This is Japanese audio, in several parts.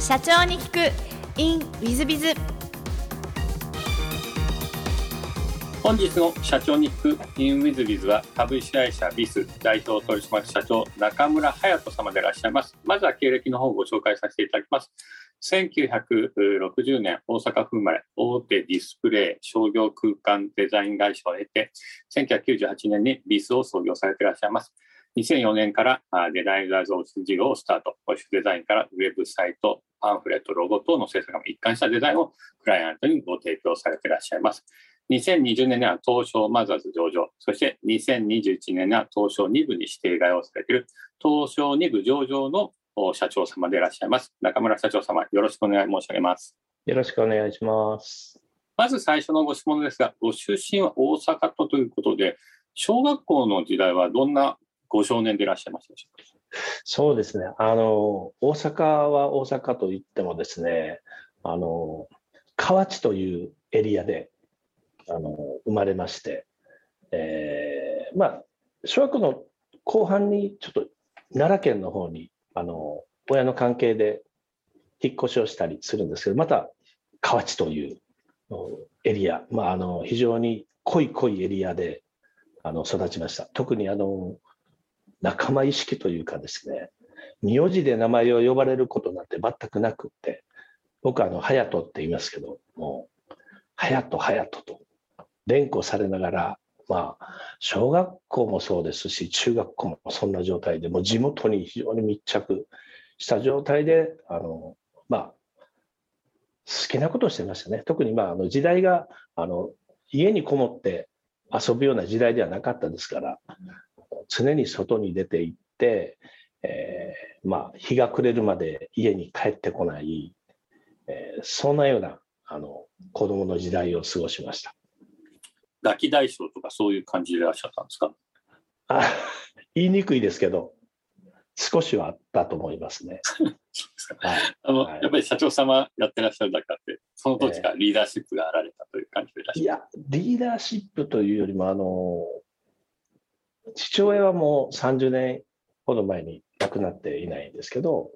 社長に聞く。In ウィズビズ本日の社長に聞く。In ウィズビズは株式会社ビス。代表取締役社長中村隼人様でいらっしゃいます。まずは経歴の方をご紹介させていただきます。1960年大阪府生まれ。大手ディスプレイ商業空間デザイン会社を経て1998年にビスを創業されていらっしゃいます。2004年からデザイナー増事業をスタート。保守デザインからウェブサイト、パンフレット、ロゴ等の制作が一貫したデザインをクライアントにご提供されていらっしゃいます。2020年には東証マザーズ上場、そして2021年には東証2部に指定買いをされている東証2部上場の社長様でいらっしゃいます。中村社長様、よろしくお願い申し上げます。よろしくお願いします。まず最初のご質問ですが、ご出身は大阪とということで、小学校の時代はどんなご少年でいらっしゃいましたでしょうか？そうですね。あの、大阪は大阪といってもですね、あの、河内というエリアで、あの、生まれまして、えー、まあ、小学校の後半にちょっと奈良県の方に、あの、親の関係で引っ越しをしたりするんですけど、また河内というエリア、まあ、あの、非常に濃い濃いエリアで、あの、育ちました。特にあの、仲間意識というかですね、名字で名前を呼ばれることなんて全くなくって、僕はあの、隼人って言いますけど、もう、隼人、隼人と連呼されながら、まあ、小学校もそうですし、中学校もそんな状態で、もう地元に非常に密着した状態で、あの、まあ、好きなことをしてましたね。特にまあ、あの時代が、あの、家にこもって遊ぶような時代ではなかったですから、常に外に出て行って、えー、まあ、日が暮れるまで家に帰ってこない、えー、そんなようなあの子供の時代を過ごしました。ガキ大将とかそういう感じでいらっしゃったんですか？あ言いにくいですけど、少しはあったと思いますね。あの、はい、やっぱり社長様やってらっしゃるだけあって、その時からリーダーシップがあられたという感じでいらっしゃる、いや、リーダーシップというよりも、あの、父親はもう30年ほど前に亡くなっていないんですけど、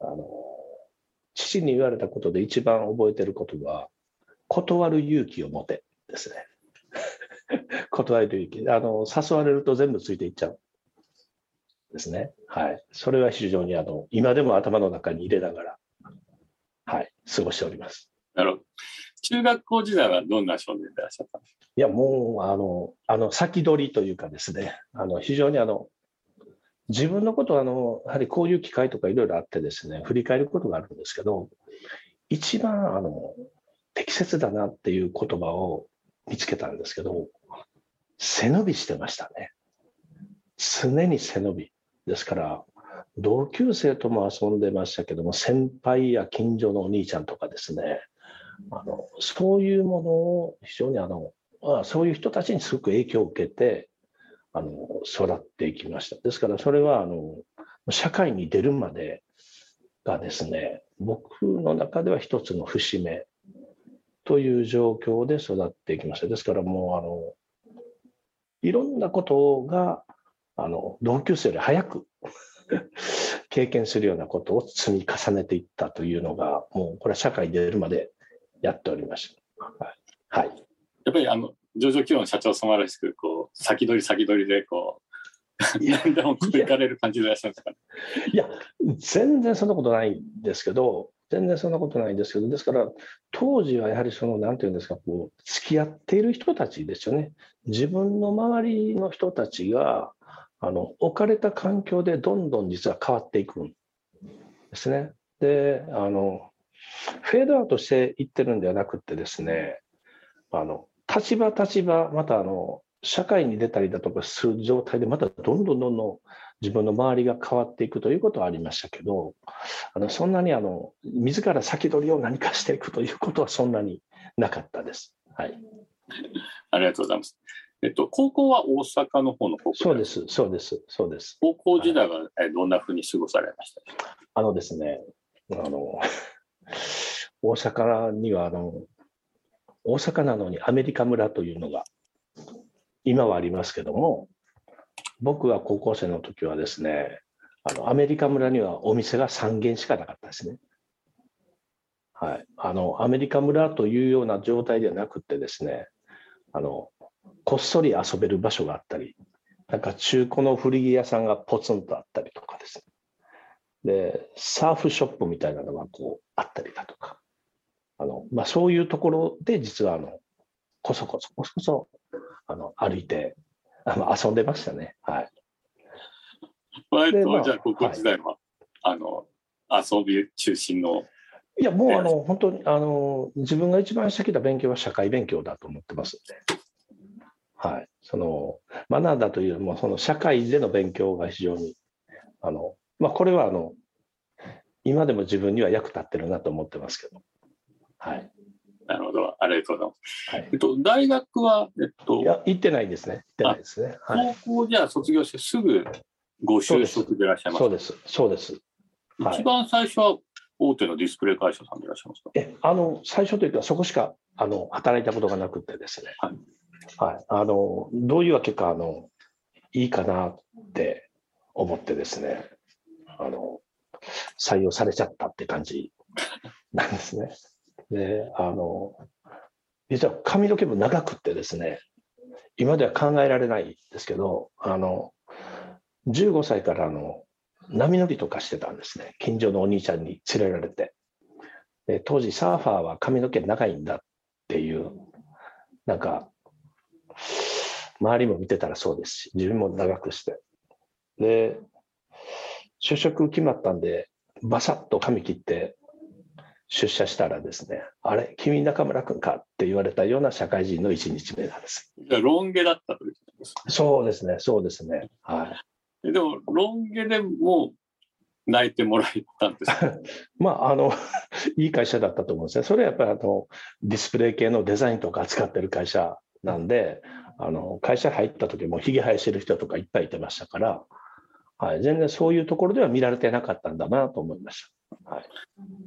あの、父に言われたことで一番覚えてることは、断る勇気を持てですね。断る勇気。あの、誘われると全部ついていっちゃう。ですね。はい。それは非常にあの、今でも頭の中に入れながら、はい、過ごしております。なるほど。中学校時代はどんな少年でいらっしゃったんですか？いや、もう、あの、あの、先取りというかですね、あの、非常にあの、自分のことは、あの、やはりこういう機会とかいろいろあってですね、振り返ることがあるんですけど、一番、あの、適切だなっていう言葉を見つけたんですけど、背伸びしてましたね。常に背伸び。ですから、同級生とも遊んでましたけども、先輩や近所のお兄ちゃんとかですね、あのそういうものを非常にあのそういう人たちにすごく影響を受けてあの育っていきました。ですからそれはあの社会に出るまでがですね僕の中では一つの節目という状況で育っていきました。ですからもうあのいろんなことがあの同級生より早く経験するようなことを積み重ねていったというのがもうこれは社会に出るまでやっておりました。はい。やっぱりあの上場企業の社長様らしくこう先取り先取りでこう 何でもこういかれる感じでいらっしゃるんですか、ね、いや全然そんなことないんですけど全然そんなことないんですけどですから当時はやはりその何て言うんですかこう付き合っている人たちですよね自分の周りの人たちがあの置かれた環境でどんどん実は変わっていくんですね。であのフェードアウトしていってるんではなくてですねあの立場立場、またあの社会に出たりだとかする状態で、またどんどんどんどん自分の周りが変わっていくということはありましたけど、あのそんなにあの自ら先取りを何かしていくということはそんなになかったです。はい、ありがとうございます。えっと、高校は大阪の方の高校そうです、そうです、そうです。高校時代はどんなふうに過ごされました、はい、あのですね、あの、大阪にはあの大阪なのにアメリカ村というのが今はありますけども僕は高校生の時はですねあのアメリカ村にはお店が3軒しかなかったですね。はい、あのアメリカ村というような状態ではなくてですねあのこっそり遊べる場所があったりなんか中古の古着屋さんがポツンとあったりとかですね。でサーフショップみたいなのがこうあったりだとかあの、まあ、そういうところで実はあのこそこそこそこそあの歩いてあの遊んでましたね。はい。割と、じゃあ、高校時代は、はい、あの、遊び中心の。いや、もう、あの、本当に、あの、自分が一番してきた勉強は社会勉強だと思ってますんで。はい。その、学んだというよりも、その社会での勉強が非常に、あの、まあ、これは、あの、今でも自分には役立ってるなと思ってますけど。はい。なるほど。ありがとうございます。はい、えっと、大学は、えっと。いや、行ってないですね。行ってないですね。はい、高校じゃあ卒業してすぐご就職でいらっしゃいますそうです。そうです。一番最初は大手のディスプレイ会社さんでいらっしゃいますか？え、あの、最初というか、そこしか、あの、働いたことがなくてですね。はい。はい。あの、どういうわけか、あの、いいかなって思ってですね。あの、採用されちゃったって感じなんですね。で、あの、実は髪の毛も長くってですね、今では考えられないですけど、あの、15歳からあの波乗りとかしてたんですね。近所のお兄ちゃんに連れられて。で当時サーファーは髪の毛長いんだっていう、なんか、周りも見てたらそうですし、自分も長くして。で、就職決まったんで、バサッと髪切って出社したらですね、あれ、君中村君かって言われたような社会人の1日目なんです。じゃロン毛だったということですかそうですね、そうですね。はい。でも、ロン毛でも泣いてもらえたんです まあ、あの、いい会社だったと思うんですね。それはやっぱりあの、ディスプレイ系のデザインとか扱ってる会社なんで、あの、会社入った時もひげ生やしてる人とかいっぱいいてましたから、はい、全然そういうところでは見られてなかったんだなと思いました。はい、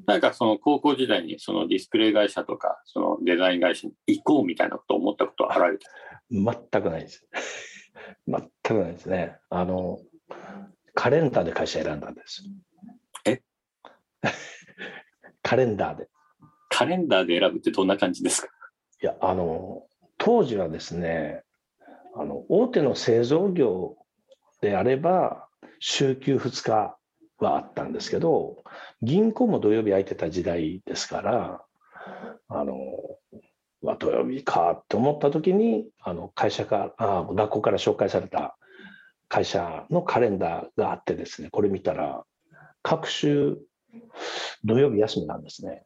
なんかその高校時代にそのディスプレイ会社とかそのデザイン会社に行こうみたいなことを思ったことはあられた？全くないです。全くないですね。あの、カレンダーで会社選んだんです。え？カレンダーで。カレンダーで選ぶってどんな感じですか？いや、あの、当時はですね、あの、大手の製造業であれば、週休2日はあったんですけど、銀行も土曜日空いてた時代ですから、あの、ま、土曜日かって思った時に、あの会社かあ、学校から紹介された会社のカレンダーがあってですね、これ見たら、各週土曜日休みなんですね。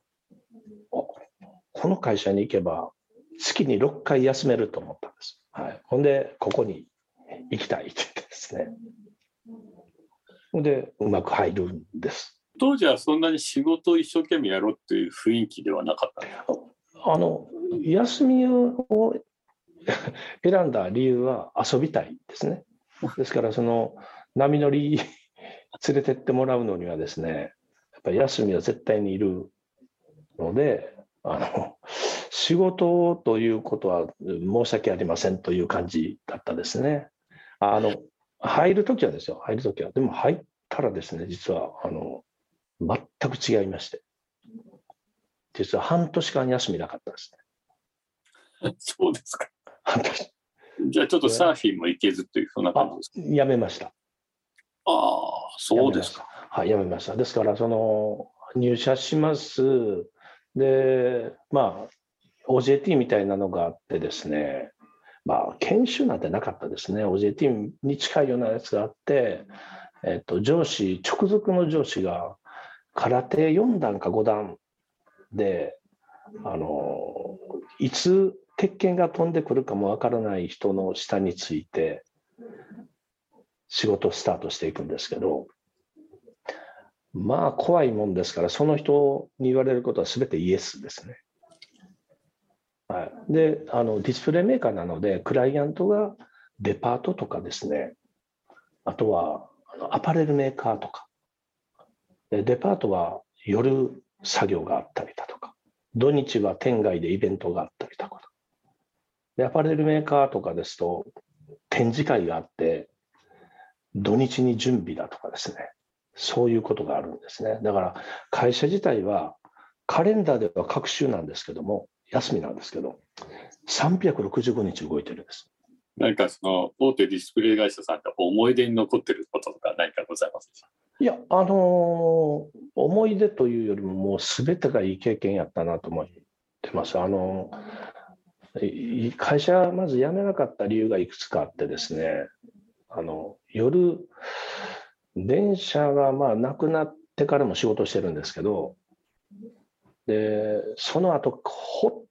この会社に行けば、月に6回休めると思ったんです。はい、ほんで、ここに行きたいって言ってですね。で、うまく入るんです。当時はそんなに仕事を一生懸命やろうっていう雰囲気ではなかったあの休みを 選んだ理由は遊びたいですね。ですから、その波乗り連れてってもらうのにはですね、やっぱり休みは絶対にいるので、あの仕事ということは申し訳ありませんという感じだったですね。あの入るときはですよ、入るときは。でも入ったらですね、実は、あの、全く違いまして。実は半年間休みなかったですね。そうですか。半年。じゃあちょっとサーフィンも行けずという、そんな感じですか？やめました。ああ、そうですか。はい、やめました。ですから、その、入社します。で、まあ、OJT みたいなのがあってですね、まあ、研修なんてなかったですね。OJT に近いようなやつがあって、えっと、上司、直属の上司が空手4段か5段で、あの、いつ鉄拳が飛んでくるかもわからない人の下について、仕事スタートしていくんですけど、まあ怖いもんですから、その人に言われることは全てイエスですね。はい、であのディスプレイメーカーなのでクライアントがデパートとかですね。あとはあのアパレルメーカーとか。でデパートは夜作業があったりだとか。土日は店外でイベントがあったりだとか。でアパレルメーカーとかですと展示会があって土日に準備だとかですね。そういうことがあるんですね。だから会社自体はカレンダーでは各週なんですけども、休みなんですけど、365日動いてるんです。何かその大手ディスプレイ会社さんって思い出に残ってることとか何かございますか？いや、あのー思い出というよりも、もうすべてがいい経験やったなと思ってます。あのーい会社、まず辞めなかった理由がいくつかあってですね、あの夜、電車がまあなくなってからも仕事してるんですけど、でその後ほ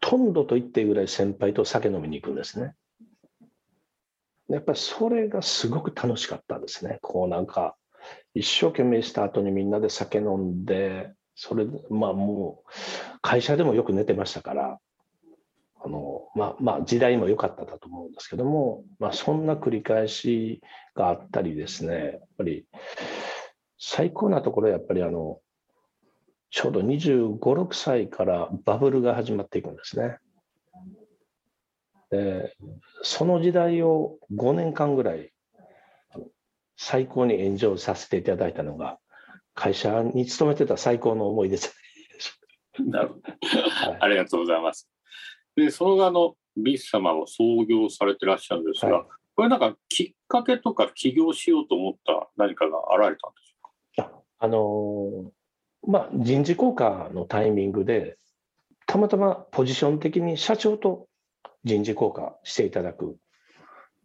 とんどと言っていいぐらい先輩と酒飲みに行くんですね。やっぱりそれがすごく楽しかったですね。こうなんか一生懸命した後にみんなで酒飲んで、それまあもう会社でもよく寝てましたから、あのまあまあ時代も良かっただと思うんですけども、まあそんな繰り返しがあったりですね、やっぱり最高なところはやっぱりあのちょうど25、6歳からバブルが始まっていくんですね。でその時代を5年間ぐらい最高にエンジョイさせていただいたのが会社に勤めてた最高の思い出です。なるほど。はいありがとうございます。で、その後あのビス様を創業されてらっしゃるんですが、はいこれなんかきっかけとか起業しようと思った何かが現れたんですか？あのーまあ、人事効果のタイミングで、たまたまポジション的に社長と人事効果していただく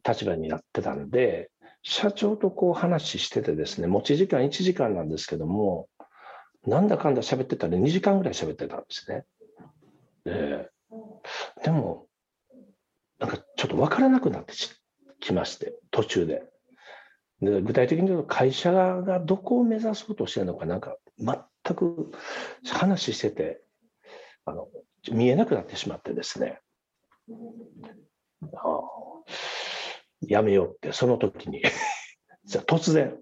立場になってたんで、社長とこう話しててですね、持ち時間1時間なんですけども、なんだかんだ喋ってたら2時間ぐらい喋ってたんですね。ででも、なんかちょっと分からなくなってきまして、途中で。で具体的に言うと会社がどこを目指そうとしてるのかなんか全く話しててあの見えなくなってしまってですね。ああ。やめようってその時に。じゃあ突然。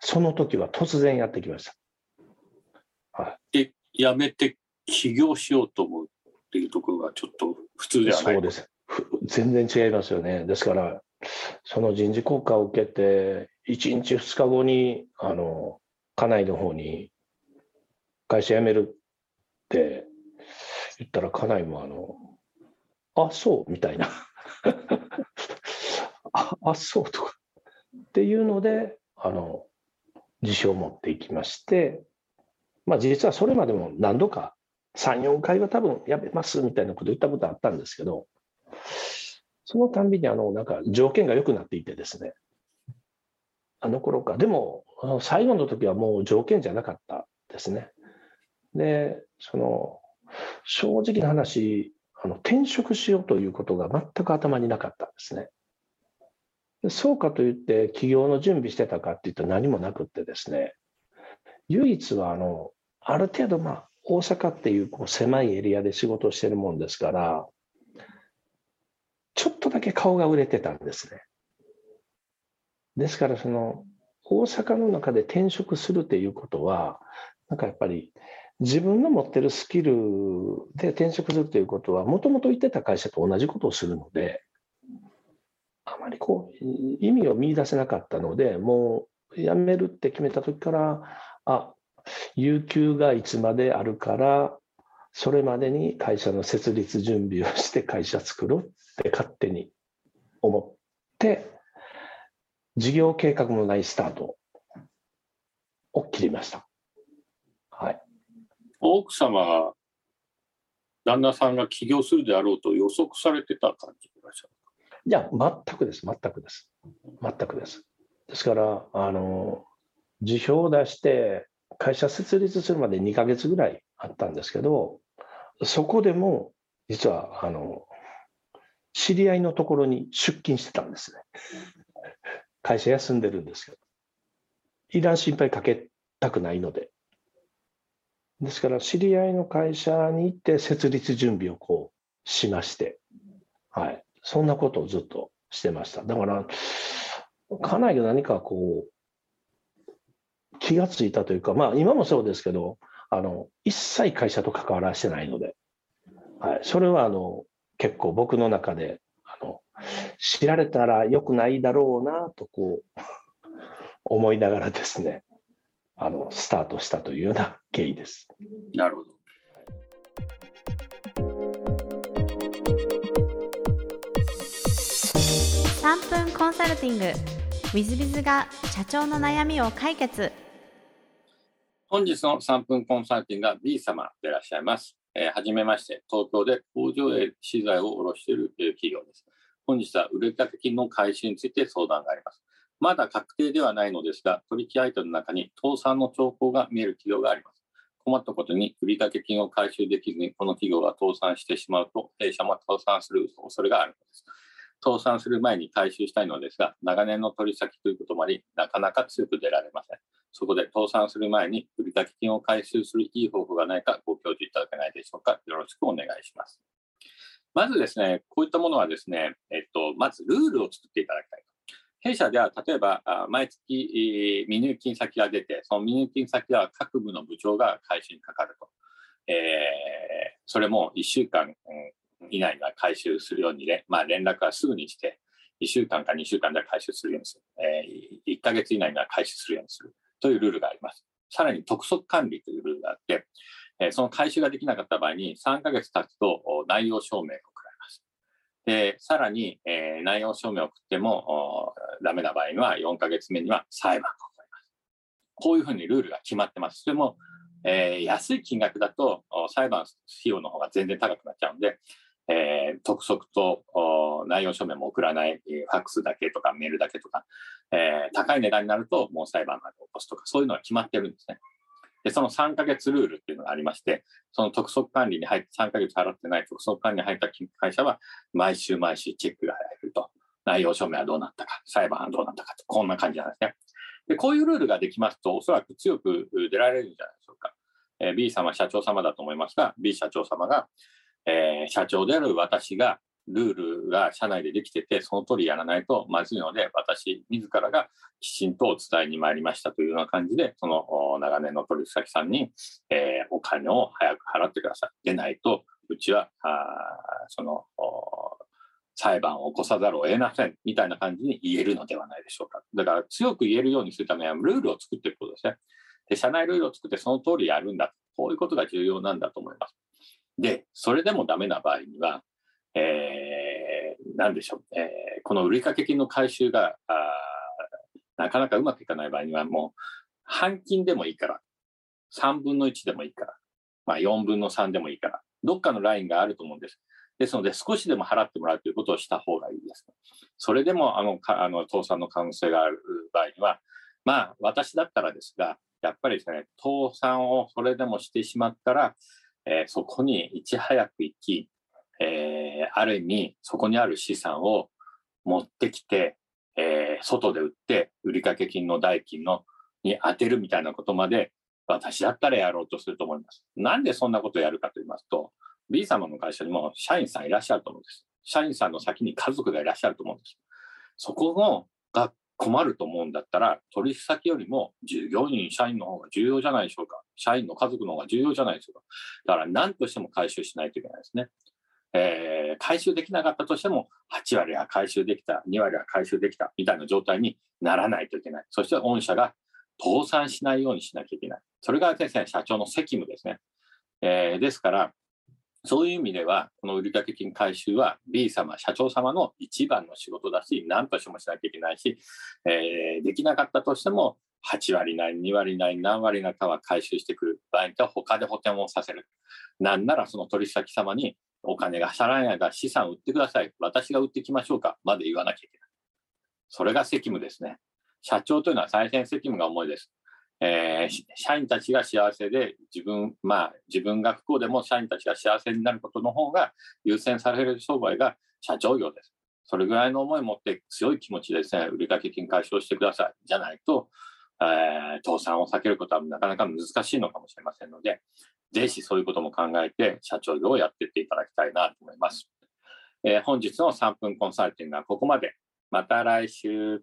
その時は突然やってきました。で、辞めて起業しようと思うっていうところがちょっと普通ではない？そうです。ふ全然違いますよね。ですからその人事効果を受けて1日2日後にあの家内の方に会社辞めるって言ったら家内もあのあそうみたいな。ああそうとか。っていうのであの自信を持っていきましてまあ実はそれまでも何度か34回は多分やめますみたいなこと言ったことあったんですけどそのたんびにあのなんか条件が良くなっていてですね。あの頃か。でも最後の時はもう条件じゃなかったですね。でその正直な話あの転職しようということが全く頭になかったんですねそうかといって起業の準備してたかっていうと何もなくってですね唯一はあのある程度まあ大阪っていうこう狭いエリアで仕事をしてるもんですからちょっとだけ顔が売れてたんですね。ですからその大阪の中で転職するっていうことはなんかやっぱり自分の持ってるスキルで転職するということはもともと行ってた会社と同じことをするのであまりこう意味を見出せなかったのでもう辞めるって決めた時からあ有給がいつまであるからそれまでに会社の設立準備をして会社作ろうって勝手に思って事業計画もないスタートを切りました。奥様が旦那さんが起業するであろうと予測されてた感じでいらっしゃるいや、全くです、全くです。全くです。ですから、あの、辞表を出して、会社設立するまで2ヶ月ぐらいあったんですけど、そこでも、実は、あの、知り合いのところに出勤してたんですね。会社休んでるんですけど。いらん心配かけたくないので。ですから、知り合いの会社に行って設立準備をこうしまして、はい。そんなことをずっとしてました。だから、かなり何かこう、気がついたというか、まあ今もそうですけど、あの、一切会社と関わらしてないので、はい。それはあの、結構僕の中で、あの、知られたら良くないだろうなとこう、思いながらですね、あのスタートしたというような経緯です。なるほど三分コンサルティング w i z b i が社長の悩みを解決本日の三分コンサルティングは B 様でいらっしゃいます。えー、はじめまして、東京で工場へ資材を卸している企業です。本日は売掛金の開始について相談があります。まだ確定ではないのですが、取引相手の中に倒産の兆候が見える企業があります。困ったことに売掛金を回収できずに、この企業が倒産してしまうと、弊社も倒産する恐れがあるのです。倒産する前に回収したいのですが、長年の取り先ということもあり、なかなか強く出られません。そこで倒産する前に売掛金を回収するいい方法がないかご教授いただけないでしょうか。よろしくお願いします。まずですね、こういったものはですね、えっと、まずルールを作っていただ。弊社では例えば毎月未入金先が出て、その未入金先は各部の部長が回収にかかると。えー、それも1週間以内には回収するようにね、まあ、連絡はすぐにして、1週間か2週間で回収するようにする。えー、1ヶ月以内には回収するようにするというルールがあります。さらに督促管理というルールがあって、え、その回収ができなかった場合に3ヶ月経つと内容証明が送られます。で、さらに、えー、内容証明を送ってもダメな場合には4ヶ月目には裁判が起こります。こういうふうにルールが決まってます。それも、えー、安い金額だと裁判費用の方が全然高くなっちゃうんで、えー、督促と内容証明も送らない、ファックスだけとかメールだけとか、えー、高い値段になるともう裁判まで起こすとか、そういうのは決まってるんですね。で、その3ヶ月ルールっていうのがありまして、その督促管理に入って、3ヶ月払ってない督促管理に入った会社は、毎週毎週チェックが入ると。内容証明はどうなったか、裁判はどうなったかと、こんな感じなんですね。で、こういうルールができますと、おそらく強く出られるんじゃないでしょうか。えー、B 様、社長様だと思いますが、B 社長様が、えー、社長である私がルールが社内でできてて、その通りやらないとまずいので、私自らがきちんとお伝えに参りましたというような感じで、その長年の取引先さんに、えー、お金を早く払ってください。でないと、うちは、あその、裁判を起こさざるを得ませんみたいな感じに言えるのではないでしょうか。だから強く言えるようにするためにはルールを作っていくことですね。で、社内ルールを作ってその通りやるんだ。こういうことが重要なんだと思います。で、それでもダメな場合には、えー、なんでしょう、えー、この売掛金の回収がなかなかうまくいかない場合には、もう、半金でもいいから、3分の1でもいいから、まあ、4分の3でもいいから、どっかのラインがあると思うんです。ですので、少しでも払ってもらうということをした方がいいです。それでも、あの、かあの倒産の可能性がある場合には、まあ、私だったらですが、やっぱりですね、倒産をそれでもしてしまったら、えー、そこにいち早く行き、えー、ある意味、そこにある資産を持ってきて、えー、外で売って、売掛金の代金のに当てるみたいなことまで、私だったらやろうとすると思います。なんでそんなことをやるかと言いますと、B 様の会社にも社員さんいらっしゃると思うんです。社員さんの先に家族がいらっしゃると思うんです。そこのが困ると思うんだったら、取引先よりも従業員、社員の方が重要じゃないでしょうか。社員の家族の方が重要じゃないでしょうか。だから何としても回収しないといけないですね。えー、回収できなかったとしても、8割は回収できた、2割は回収できた、みたいな状態にならないといけない。そして御社が倒産しないようにしなきゃいけない。それがですね、社長の責務ですね。えー、ですから、そういう意味では、この売掛金回収は B 様、社長様の一番の仕事だし、何としてもしなきゃいけないし、えー、できなかったとしても、8割ない、2割ない、何割なかは回収してくる場合には他で補填をさせる。なんならその取引先様にお金が払えないから資産売ってください。私が売ってきましょうか。まで言わなきゃいけない。それが責務ですね。社長というのは最先責務が重いです。えー、社員たちが幸せで自分、まあ自分が不幸でも社員たちが幸せになることの方が優先される商売が社長業です。それぐらいの思いを持って強い気持ちでですね、売掛金解消してください。じゃないと、えー、倒産を避けることはなかなか難しいのかもしれませんので、ぜひそういうことも考えて社長業をやっていっていただきたいなと思います。えー、本日の3分コンサルティングはここまで。また来週。